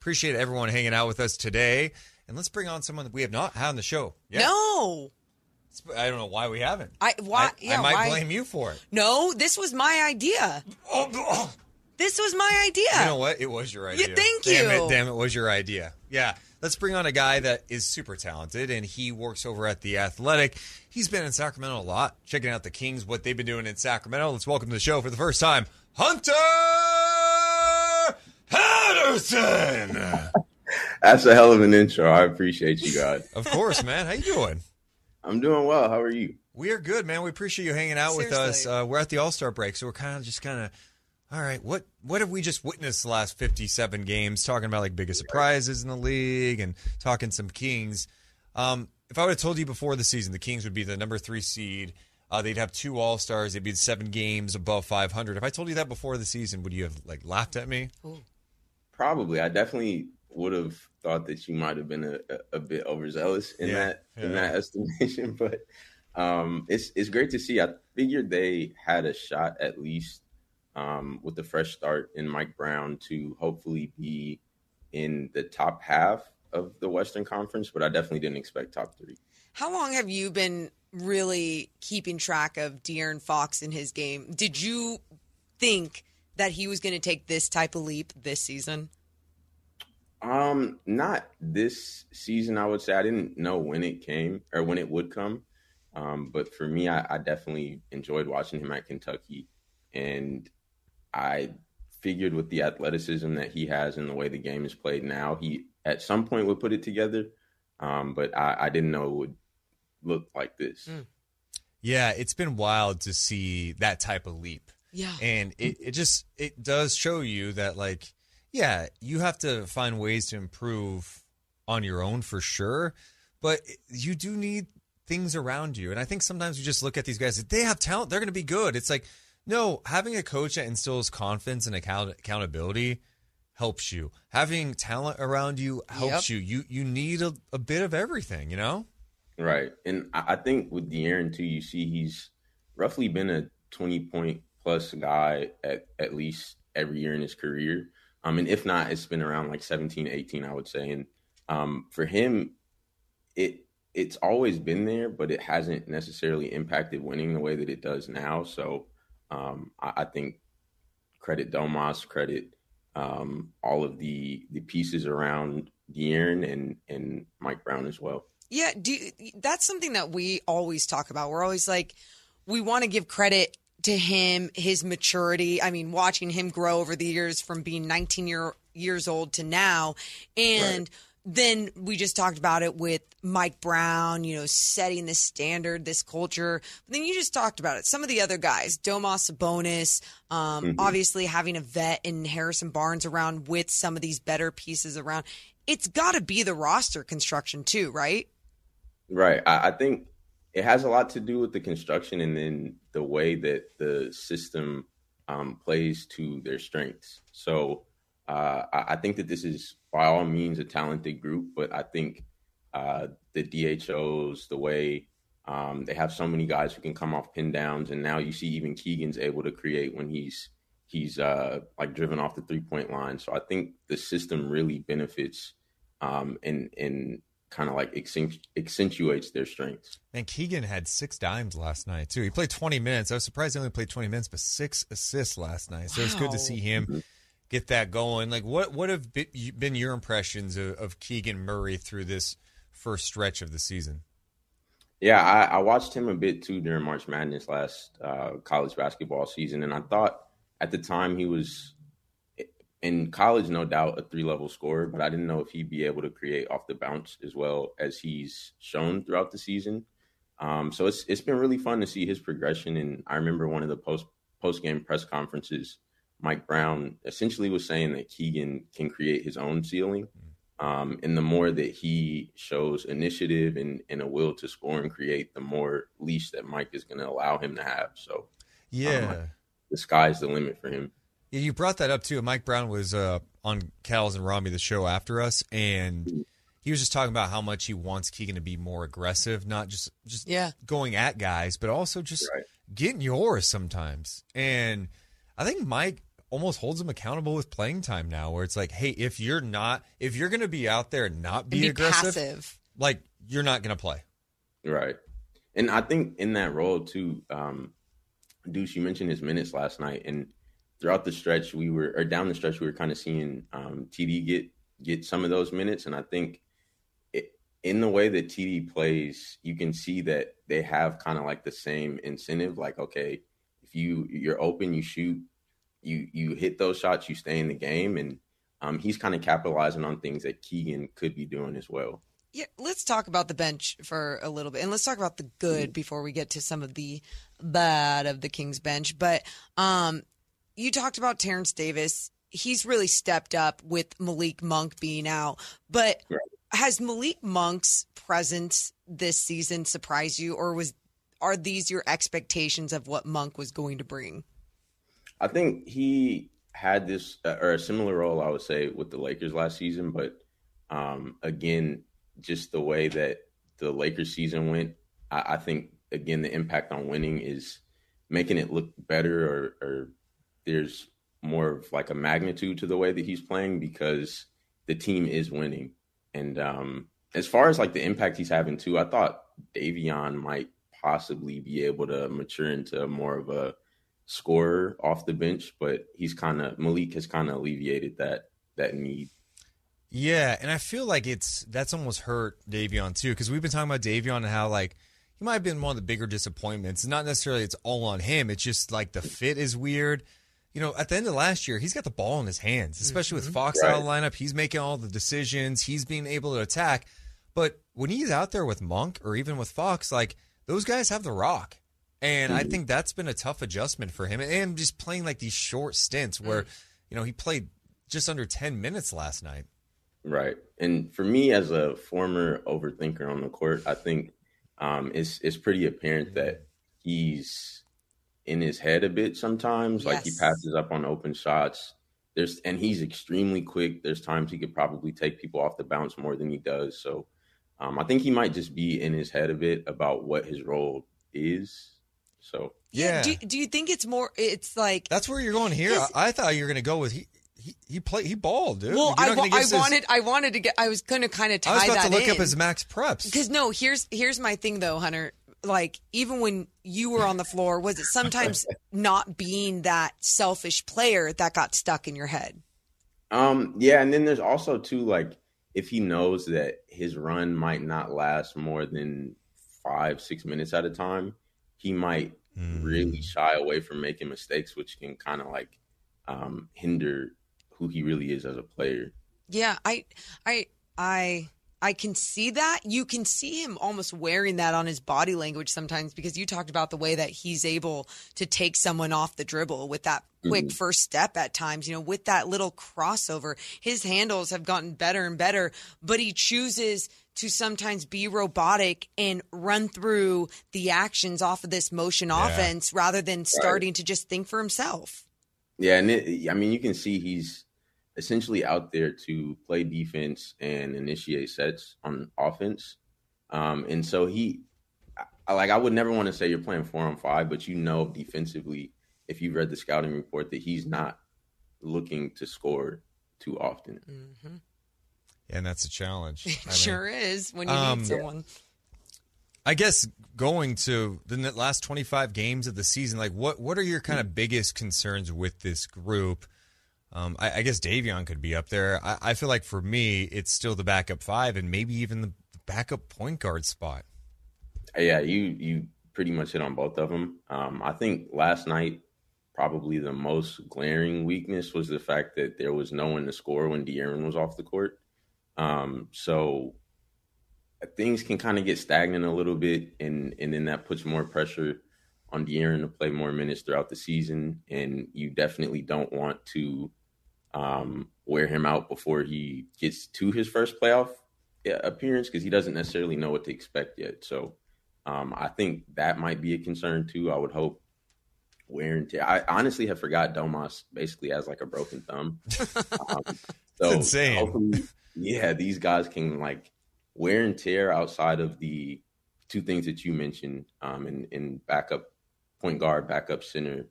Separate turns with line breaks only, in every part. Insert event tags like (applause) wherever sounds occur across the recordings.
Appreciate everyone hanging out with us today. And let's bring on someone that we have not had on the show. yet.
No.
I don't know why we haven't.
I why
I,
yeah,
I might
why-
blame you for it.
No, this was my idea. oh This was my idea.
You know what? It was your idea.
thank
Damn
you.
it, damn it, was your idea. Yeah. Let's bring on a guy that is super talented and he works over at The Athletic. He's been in Sacramento a lot, checking out the Kings, what they've been doing in Sacramento. Let's welcome to the show for the first time, Hunter Henderson. (laughs)
That's a hell of an intro. I appreciate you guys.
of course, man. How you doing?
I'm doing well. How are you?
We are good, man. We appreciate you hanging out with us. Uh, we're at the All Star break, so we're kind of just kind of, all right. What what have we just witnessed the last fifty seven games? Talking about like biggest surprises in the league and talking some Kings. Um, if I would have told you before the season the Kings would be the number three seed, uh, they'd have two All Stars, they'd be seven games above five hundred. If I told you that before the season, would you have like laughed at me?
Probably. I definitely would have thought that you might have been a, a, a bit overzealous in
Yeah,
that in that (laughs) estimation, but um, it's it's great to see. I figured they had a shot at least um, with the fresh start in Mike Brown to hopefully be in the top half of the Western Conference, but I definitely didn't expect top three.
How long have you been really keeping track of De'Aaron Fox in his game? Did you think that he was going to take this type of leap this season?
Um, not this season. I would say I didn't know when it came or when it would come. Um, but for me, I, I definitely enjoyed watching him at Kentucky, and I figured with the athleticism that he has and the way the game is played now, he at some point would put it together. Um, but I, I didn't know it would look like this.
Mm.
Yeah, it's been wild to see that type of leap.
Yeah.
and it, it just it does show you that like yeah you have to find ways to improve on your own for sure but you do need things around you. And i think sometimes you just look at these guys they have talent they're going to be good. It's like no having a coach that instills confidence and account- accountability helps you. Having talent around you helps you. You you need a, a bit of everything you know?
Right. And I I think with De'Aaron too, you see he's roughly been a 20 point plus guy at, at least every year in his career. Um, and if not, it's been around like 17, 18, I would say. And um, for him, it it's always been there, but it hasn't necessarily impacted winning the way that it does now. So um, I, I think credit Domas, credit um, all of the the pieces around De'Aaron and and Mike Brown as well.
Yeah, do that's something that we always talk about. We're always like, we want to give credit to him, his maturity. I mean, watching him grow over the years from being 19 year, years old to now, and then we just talked about it with Mike Brown. You know, setting the standard, this culture. But then you just talked about it. Some of the other guys, Domas Sabonis, um, obviously having a vet in Harrison Barnes around with some of these better pieces around. It's got to be the roster construction too, right?
Right. I, I think it has a lot to do with the construction and then the way that the system um, plays to their strengths. So uh, I, I think that this is by all means a talented group, but I think uh, the DHOs, the way um, they have so many guys who can come off pin downs, and now you see even Keegan's able to create when he's he's uh, like driven off the three point line. So I think the system really benefits um, and and kind of like accentuates their strengths.
Man, Keegan had six dimes last night too. He played 20 minutes. I was surprised he only played 20 minutes, but six assists last night. So it's good to see him get that going. Like, what what have been your impressions of, of Keegan Murray through this first stretch of the season?
Yeah, I, I watched him a bit too during March Madness last uh, college basketball season, and I thought at the time he was in college, no doubt, a three level scorer, but I didn't know if he'd be able to create off the bounce as well as he's shown throughout the season. Um, so it's it's been really fun to see his progression. And I remember one of the post post game press conferences, Mike Brown essentially was saying that Keegan can create his own ceiling. Um, and the more that he shows initiative and, and a will to score and create, the more leash that Mike is going to allow him to have. So
Yeah.
the sky's the limit for him.
Yeah, you brought that up too. Mike Brown was uh, on Cals and Rami, the show after us, and he was just talking about how much he wants Keegan to be more aggressive, not just just
Yeah.
going at guys, but also just
Right.
getting yours sometimes. And I think Mike almost holds him accountable with playing time now, where it's like, hey, if you're not, if you're going to be out there and not be,
And be
aggressive,
passive.
like you're not going to play.
Right. And I think in that role too, um, Deuce, you mentioned his minutes last night, and throughout the stretch, we were or down the stretch, we were kind of seeing um, TD get get some of those minutes, and I think it, in the way that TD plays, you can see that they have kind of like the same incentive. Like, okay, if you you're open, you shoot, you you hit those shots, you stay in the game, and um, he's kind of capitalizing on things that Keegan could be doing as well.
Yeah, let's talk about the bench for a little bit, and let's talk about the good before we get to some of the bad of the Kings bench. But um, you talked about Terence Davis. He's really stepped up with Malik Monk being out. But
Right.
has Malik Monk's presence this season surprised you, or was are these your expectations of what Monk was going to bring?
I think he had this uh, or a similar role, I would say, with the Lakers last season. But um, again, just the way that the Lakers season went, I, I think again the impact on winning is making it look better, or, or there's more of like a magnitude to the way that he's playing because the team is winning. And um, as far as like the impact he's having too, I thought Davion might possibly be able to mature into more of a scorer off the bench, but he's kind of Malik has kind of alleviated that that need.
Yeah, and I feel like it's that's almost hurt Davion too because we've been talking about Davion and how like he might have been one of the bigger disappointments. Not necessarily it's all on him. It's just like the fit is weird. You know, at the end of last year, he's got the ball in his hands, especially with mm-hmm. Fox out of the lineup. He's making all the decisions. He's being able to attack. But when he's out there with Monk or even with Fox, like those guys have the rock. And I mm-hmm. think that's been a tough adjustment for him. And just playing like these short stints mm. where, you know, he played just under 10 minutes last night.
Right. And for me, as a former overthinker on the court, I think um, it's it's pretty apparent that he's in his head a bit sometimes. Like he passes up on open shots. There's and he's extremely quick. There's times he could probably take people off the bounce more than he does. So um, I think he might just be in his head a bit about what his role is. So
Yeah.
Do, do you think it's more? It's like
That's where you're going here. I, I thought you were going to go with he he he played he balled, dude.
well, I,
not
wa-
gonna give
I
his-
wanted I wanted to get. I was going to kind of tie
I was about
that
to look
in.
up his MaxPreps.
Because no, here's here's my thing though, Hunter. Like even when you were on the floor, was it sometimes (laughs) not being that selfish player that got stuck in your head?
Um, yeah, and then there's also too like if he knows that his run might not last more than five, six minutes at a time, he might
Hmm.
really shy away from making mistakes, which can kind of like um hinder who he really is as a player.
Yeah, I I I I can see that. You can see him almost wearing that on his body language sometimes because you talked about the way that he's able to take someone off the dribble with that quick mm-hmm. first step at times, you know, with that little crossover. His handles have gotten better and better, but he chooses to sometimes be robotic and run through the actions off of this motion offense rather than starting to just think for himself.
Yeah, and it, I mean, you can see he's essentially out there to play defense and initiate sets on offense. Um, and so he, I, like, I would never want to say you're playing four on five, but you know defensively, if you've read the scouting report, that he's not looking to score too often.
and that's a challenge. I
It
mean,
sure is when you
Um,
need someone.
I guess going to the last 25 games of the season, like what what are your kind of biggest concerns with this group? Um, I, I guess Davion could be up there. I, I feel like for me, it's still the backup five and maybe even the backup point guard spot.
Yeah, you you pretty much hit on both of them. Um, I think last night probably the most glaring weakness was the fact that there was no one to score when De'Aaron was off the court. Um, so uh, things can kind of get stagnant a little bit, and and then that puts more pressure on De'Aaron to play more minutes throughout the season. And you definitely don't want to um, wear him out before he gets to his first playoff appearance because he doesn't necessarily know what to expect yet. So um, I think that might be a concern too. I would hope wear and tear. I honestly have forgot Domas basically has like a broken thumb. (laughs) Um, so
insane.
yeah, these guys can like wear and tear outside of the two things that you mentioned um, in, in backup point guard, backup center.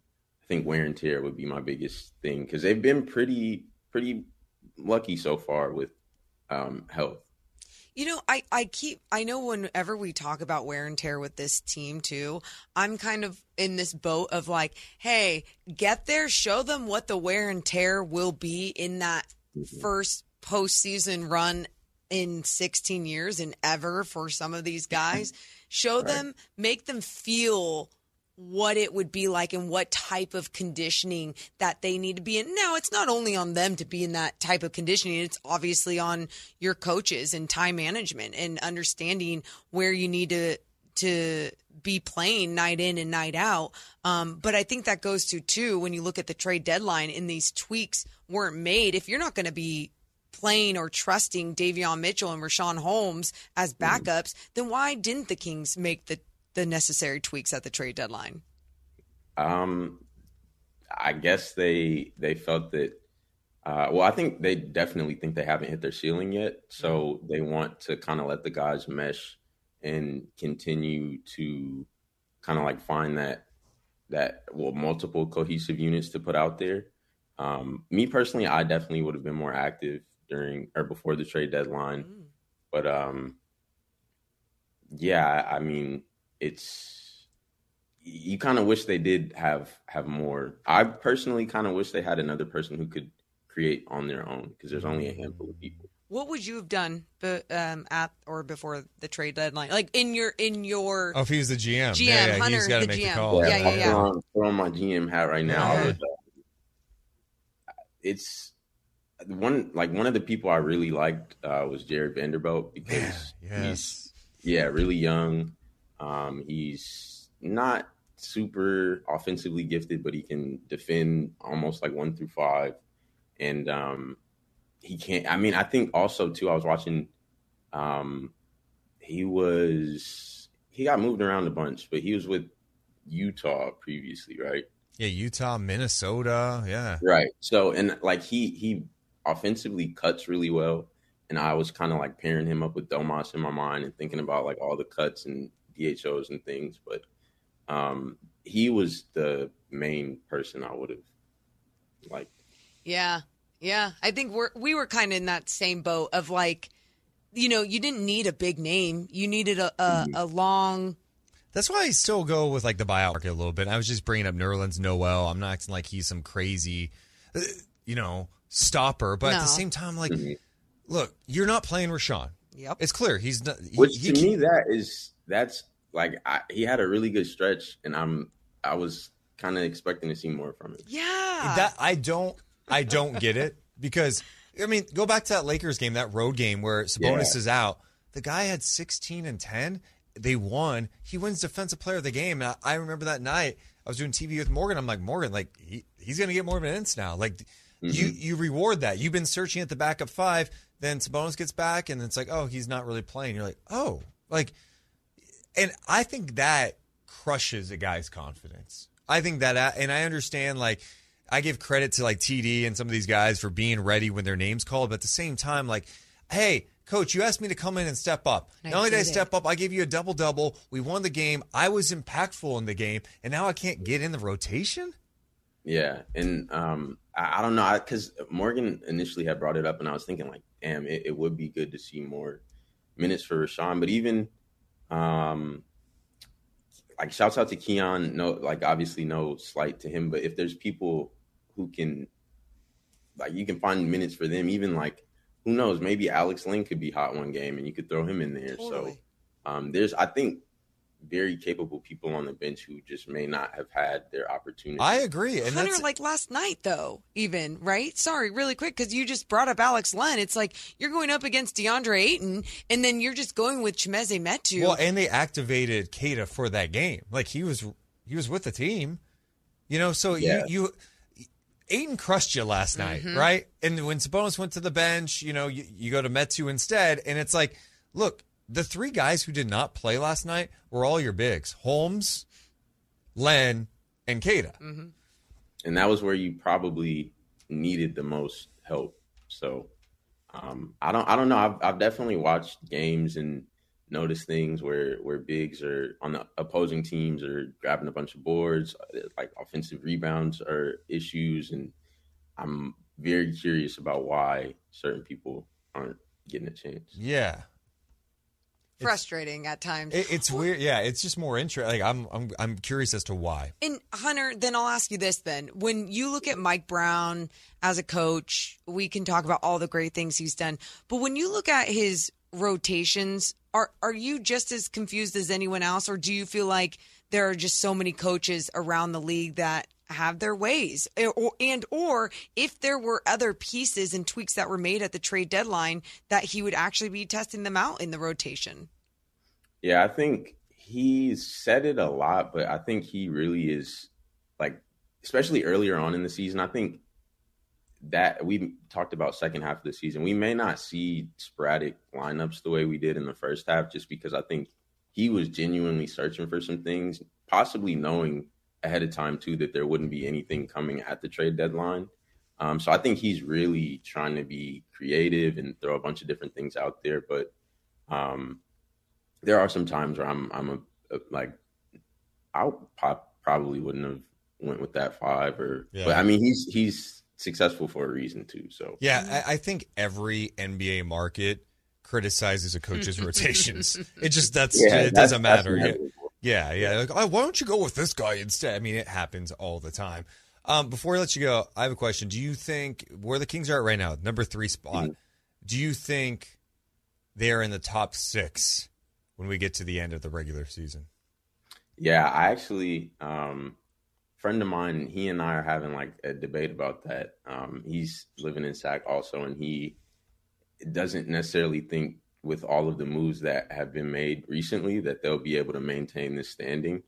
I think wear and tear would be my biggest thing because they've been pretty pretty lucky so far with um, health.
You know, I, I keep, I know whenever we talk about wear and tear with this team too, I'm kind of in this boat of like, hey, get there, show them what the wear and tear will be in that mm-hmm. first postseason run in 16 years and ever for some of these guys. (clears throat) Show right. them, make them feel what it would be like and what type of conditioning that they need to be in. Now, it's not only on them to be in that type of conditioning, it's obviously on your coaches and time management and understanding where you need to to be playing night in and night out. Um, but I think that goes to too when you look at the trade deadline and these tweaks weren't made. If you're not going to be playing or trusting Davion Mitchell and Richaun Holmes as mm-hmm. backups, then why didn't the Kings make the the necessary tweaks at the trade deadline?
Um, I guess they they felt that. Uh, well, I think they definitely think they haven't hit their ceiling yet, so mm-hmm. they want to kind of let the guys mesh and continue to kind of like find that that well multiple cohesive units to put out there. Um, me personally, I definitely would have been more active during or before the trade deadline, mm. but um, yeah, I mean, it's you kind of wish they did have have more. I personally kind of wish they had another person who could create on their own because there's only a handful of people.
What would you have done um, at or before the trade deadline? Like in your in your
oh, if he was the GM,
GM yeah, yeah, Hunter, he's got to make GM. the call. Yeah, yeah, yeah.
yeah. Throw on my GM hat right now. Uh-huh. Would, uh, it's one like one of the people I really liked uh, was Jarred Vanderbilt because yes. he's yeah really young. Um, he's not super offensively gifted, but he can defend almost like one through five. And um, he can't. I mean, I think also too. I was watching. Um, he was he got moved around a bunch, but he was with Utah previously, right?
Yeah, Utah, Minnesota, yeah,
right. So and like he he offensively cuts really well, and I was kind of like pairing him up with Domas in my mind and thinking about like all the cuts and DHOs and things, but um, he was the main person I would have liked.
Yeah, yeah. I think we're we were kind of in that same boat of like, you know, you didn't need a big name, you needed a a, mm-hmm. a long.
That's why I still go with like the buyout market a little bit. I was just bringing up Nerlens Noel. I'm not acting like he's some crazy, uh, you know, stopper, but no. at the same time, like, mm-hmm. look, you're not playing Richaun.
Yep,
it's clear he's not.
He, Which to me, that is that's like I, he had a really good stretch, and I'm I was kind of expecting to see more from him.
Yeah,
that I don't I don't get it because I mean go back to that Lakers game, that road game where Sabonis yeah. is out. The guy had 16 and 10. They won. He wins Defensive Player of the Game. And I, I remember that night I was doing TV with Morgan. I'm like Morgan, like he, he's going to get more minutes now. Like mm-hmm. you you reward that. You've been searching at the backup five. Then Sabonis gets back, and it's like, oh, he's not really playing. You're like, oh, like and I think that crushes a guy's confidence. I think that, and I understand like I give credit to like TD and some of these guys for being ready when their name's called, but at the same time, like, hey, coach, you asked me to come in and step up. Not only did I step up, I gave you a double double. We won the game. I was impactful in the game, and now I can't get in the rotation.
Yeah, and um, I, I don't know because Morgan initially had brought it up, and I was thinking like, damn, it, it would be good to see more minutes for Richaun, but even um, like shouts out to Keon. No, like obviously no slight to him, but if there's people who can, like, you can find minutes for them. Even like, who knows? Maybe Alex Len could be hot one game, and you could throw him in there. Totally. So, um, there's I think very capable people on the bench who just may not have had their opportunity.
I agree.
And Hunter, like last night, though, even right? Sorry, really quick, because you just brought up Alex Len. It's like you're going up against DeAndre Ayton, and then you're just going with Chimezie Metu.
Well, and they activated Queta for that game. Like he was, he was with the team. You know, so yeah. you you. Ayton crushed you last night, mm-hmm. right? And when Sabonis went to the bench, you know, you, you go to Metu instead, and it's like, look, the three guys who did not play last night were all your bigs Holmes, Len, and Queta. Mm-hmm.
And that was where you probably needed the most help. So um, I don't I don't know. I've, I've definitely watched games and noticed things where where bigs are on the opposing teams are grabbing a bunch of boards, like offensive rebounds are issues, and I'm very curious about why certain people aren't getting a chance.
Yeah,
Frustrating at times.
it, it's weird. Yeah, it's just more interesting. Like I'm, I'm, I'm curious as to why.
And Hunter, then I'll ask you this then. When you look at Mike Brown as a coach, we can talk about all the great things he's done. But when you look at his rotations, are are you just as confused as anyone else or do you feel like there are just so many coaches around the league that have their ways Eh, and or if there were other pieces and tweaks that were made at the trade deadline that he would actually be testing them out in the rotation
Yeah, I think he's said it a lot, but I think he really is like, especially earlier on in the season. I think that we talked about second half of the season. We may not see sporadic lineups the way we did in the first half, just because I think he was genuinely searching for some things, possibly knowing ahead of time too that there wouldn't be anything coming at the trade deadline. Um, so I think he's really trying to be creative and throw a bunch of different things out there. But um, there are some times where I'm I'm a, a like I pop, probably wouldn't have went with that five or
Yeah.
but I mean he's he's successful for a reason too. So
Yeah, I, I think every NBA market criticizes a coach's (laughs) rotations. It just that's
yeah,
it
that's-
doesn't
that's
matter. Yeah, yeah. Like, oh, why don't you go with this guy instead? I mean, it happens all the time. Um, before I let you go, I have a question. Do you think where the Kings are at right now, number three spot?
Mhm.
Do you think they're in the top six when we get to the end of the regular season?
Yeah, I actually, um, friend of mine, he and I are having like a debate about that. Um, he's living in Sac also, and he doesn't necessarily think with all of the moves that have been made recently that they'll be able to maintain this standing.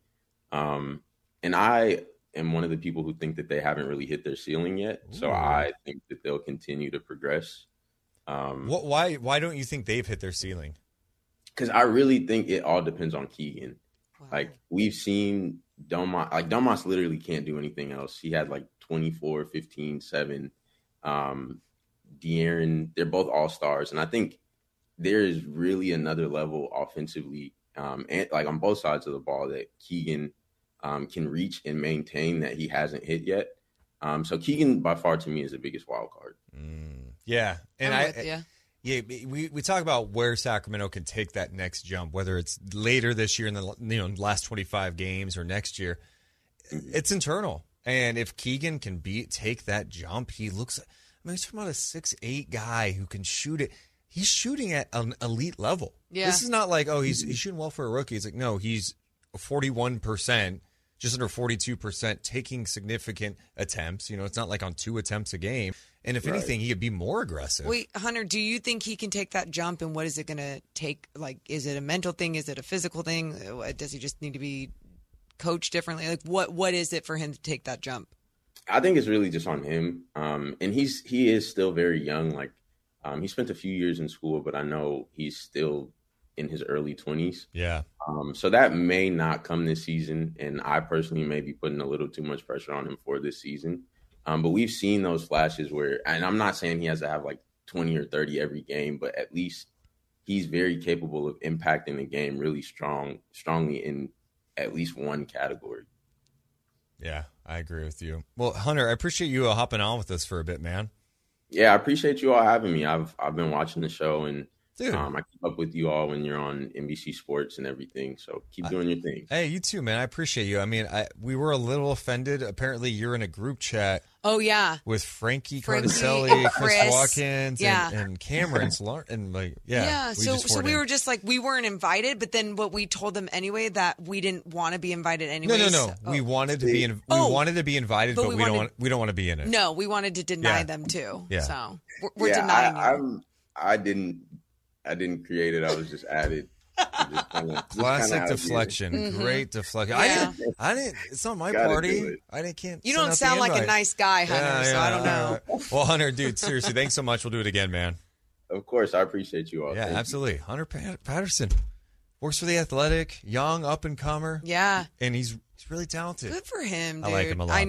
Um, and I am one of the people who think that they haven't really hit their ceiling yet. So I think that they'll continue to progress. Um,
What? Why? Why don't you think they've hit their ceiling?
because I really think it all depends on Keegan.
Wow.
Like we've seen Domas, like Domas literally can't do anything else. He had like 24, 15, 7. Um, De'Aaron, they're both all stars. And I think there is really another level offensively, um, and like on both sides of the ball that Keegan um, can reach and maintain that he hasn't hit yet. Um, so Keegan by far to me is the biggest wild card.
Mm, yeah, and
I'm
I,
with ya.
Yeah, we, we talk about where Sacramento can take that next jump, whether it's later this year in the you know last twenty five games or next year. It's internal, and if Keegan can beat take that jump, he looks. I mean, he's talking about a six eight guy who can shoot it. He's shooting at an elite level.
Yeah.
this is not like oh he's he's shooting well for a rookie. It's like no, he's forty one percent, just under forty two percent, taking significant attempts. You know, it's not like on two attempts a game. And if
Right.
anything, he could be more aggressive.
Wait, Hunter, do you think he can take that jump? And what is it going to take? Like, is it a mental thing? Is it a physical thing? Uh, Does he just need to be coached differently? Like, what what is it for him to take that jump?
I think it's really just on him. Um, and he's he is still very young. Like um, he spent a few years in school, but I know he's still in his early twenties.
Yeah.
Um, so that may not come this season, and I personally may be putting a little too much pressure on him for this season. Um, but we've seen those flashes where, and I'm not saying he has to have like 20 or 30 every game, but at least he's very capable of impacting the game really strong, strongly in at least one category.
Yeah, I agree with you. Well, Hunter, I appreciate you uh, hopping on with us for a bit, man.
Yeah, I appreciate you all having me. I've I've been watching the show and
Dude.
um, I keep up with you all when you're on NBC Sports and everything. So keep doing your thing.
Hey, you too, man. I appreciate you. I mean, I we were a little offended. Apparently, you're in a group chat
Oh yeah,
with Frankie
Frankie
Cardicelli, Chris,
Chris.
Watkins,
Yeah.
and, and Cameron's and like yeah,
yeah.
we
so so
weren't
we
in.
were just like we weren't invited, but then what we told them anyway that we didn't want to be invited
no,
anyway.
no, no. We wanted to be in. We
Oh.
wanted to be invited,
But
but,
we
we, don't want. We don't want to be in it.
no, we wanted to deny
Yeah.
them too.
Yeah.
So we're, we're
yeah,
denying
I,
you.
I'm. I didn't. I didn't create it. I was just added. Just kinda- just
Classic
kinda out here.
deflection.
Mhm.
Great deflection. I didn't. I didn't. It's not my
Gotta
party. I didn't. Can't.
You don't sound
the
like a nice guy, Hunter.
Yeah,
so
yeah,
I don't know.
all right. (laughs) Well, Hunter, dude, seriously, thanks so much. We'll do it again, man.
Of course, I appreciate you all.
Yeah,
Thank you.
absolutely. Hunter Pat- Patterson works for the Athletic, young up and comer,
Yeah,
and he's he's really talented.
good for him. Dude.
I like him a lot.
I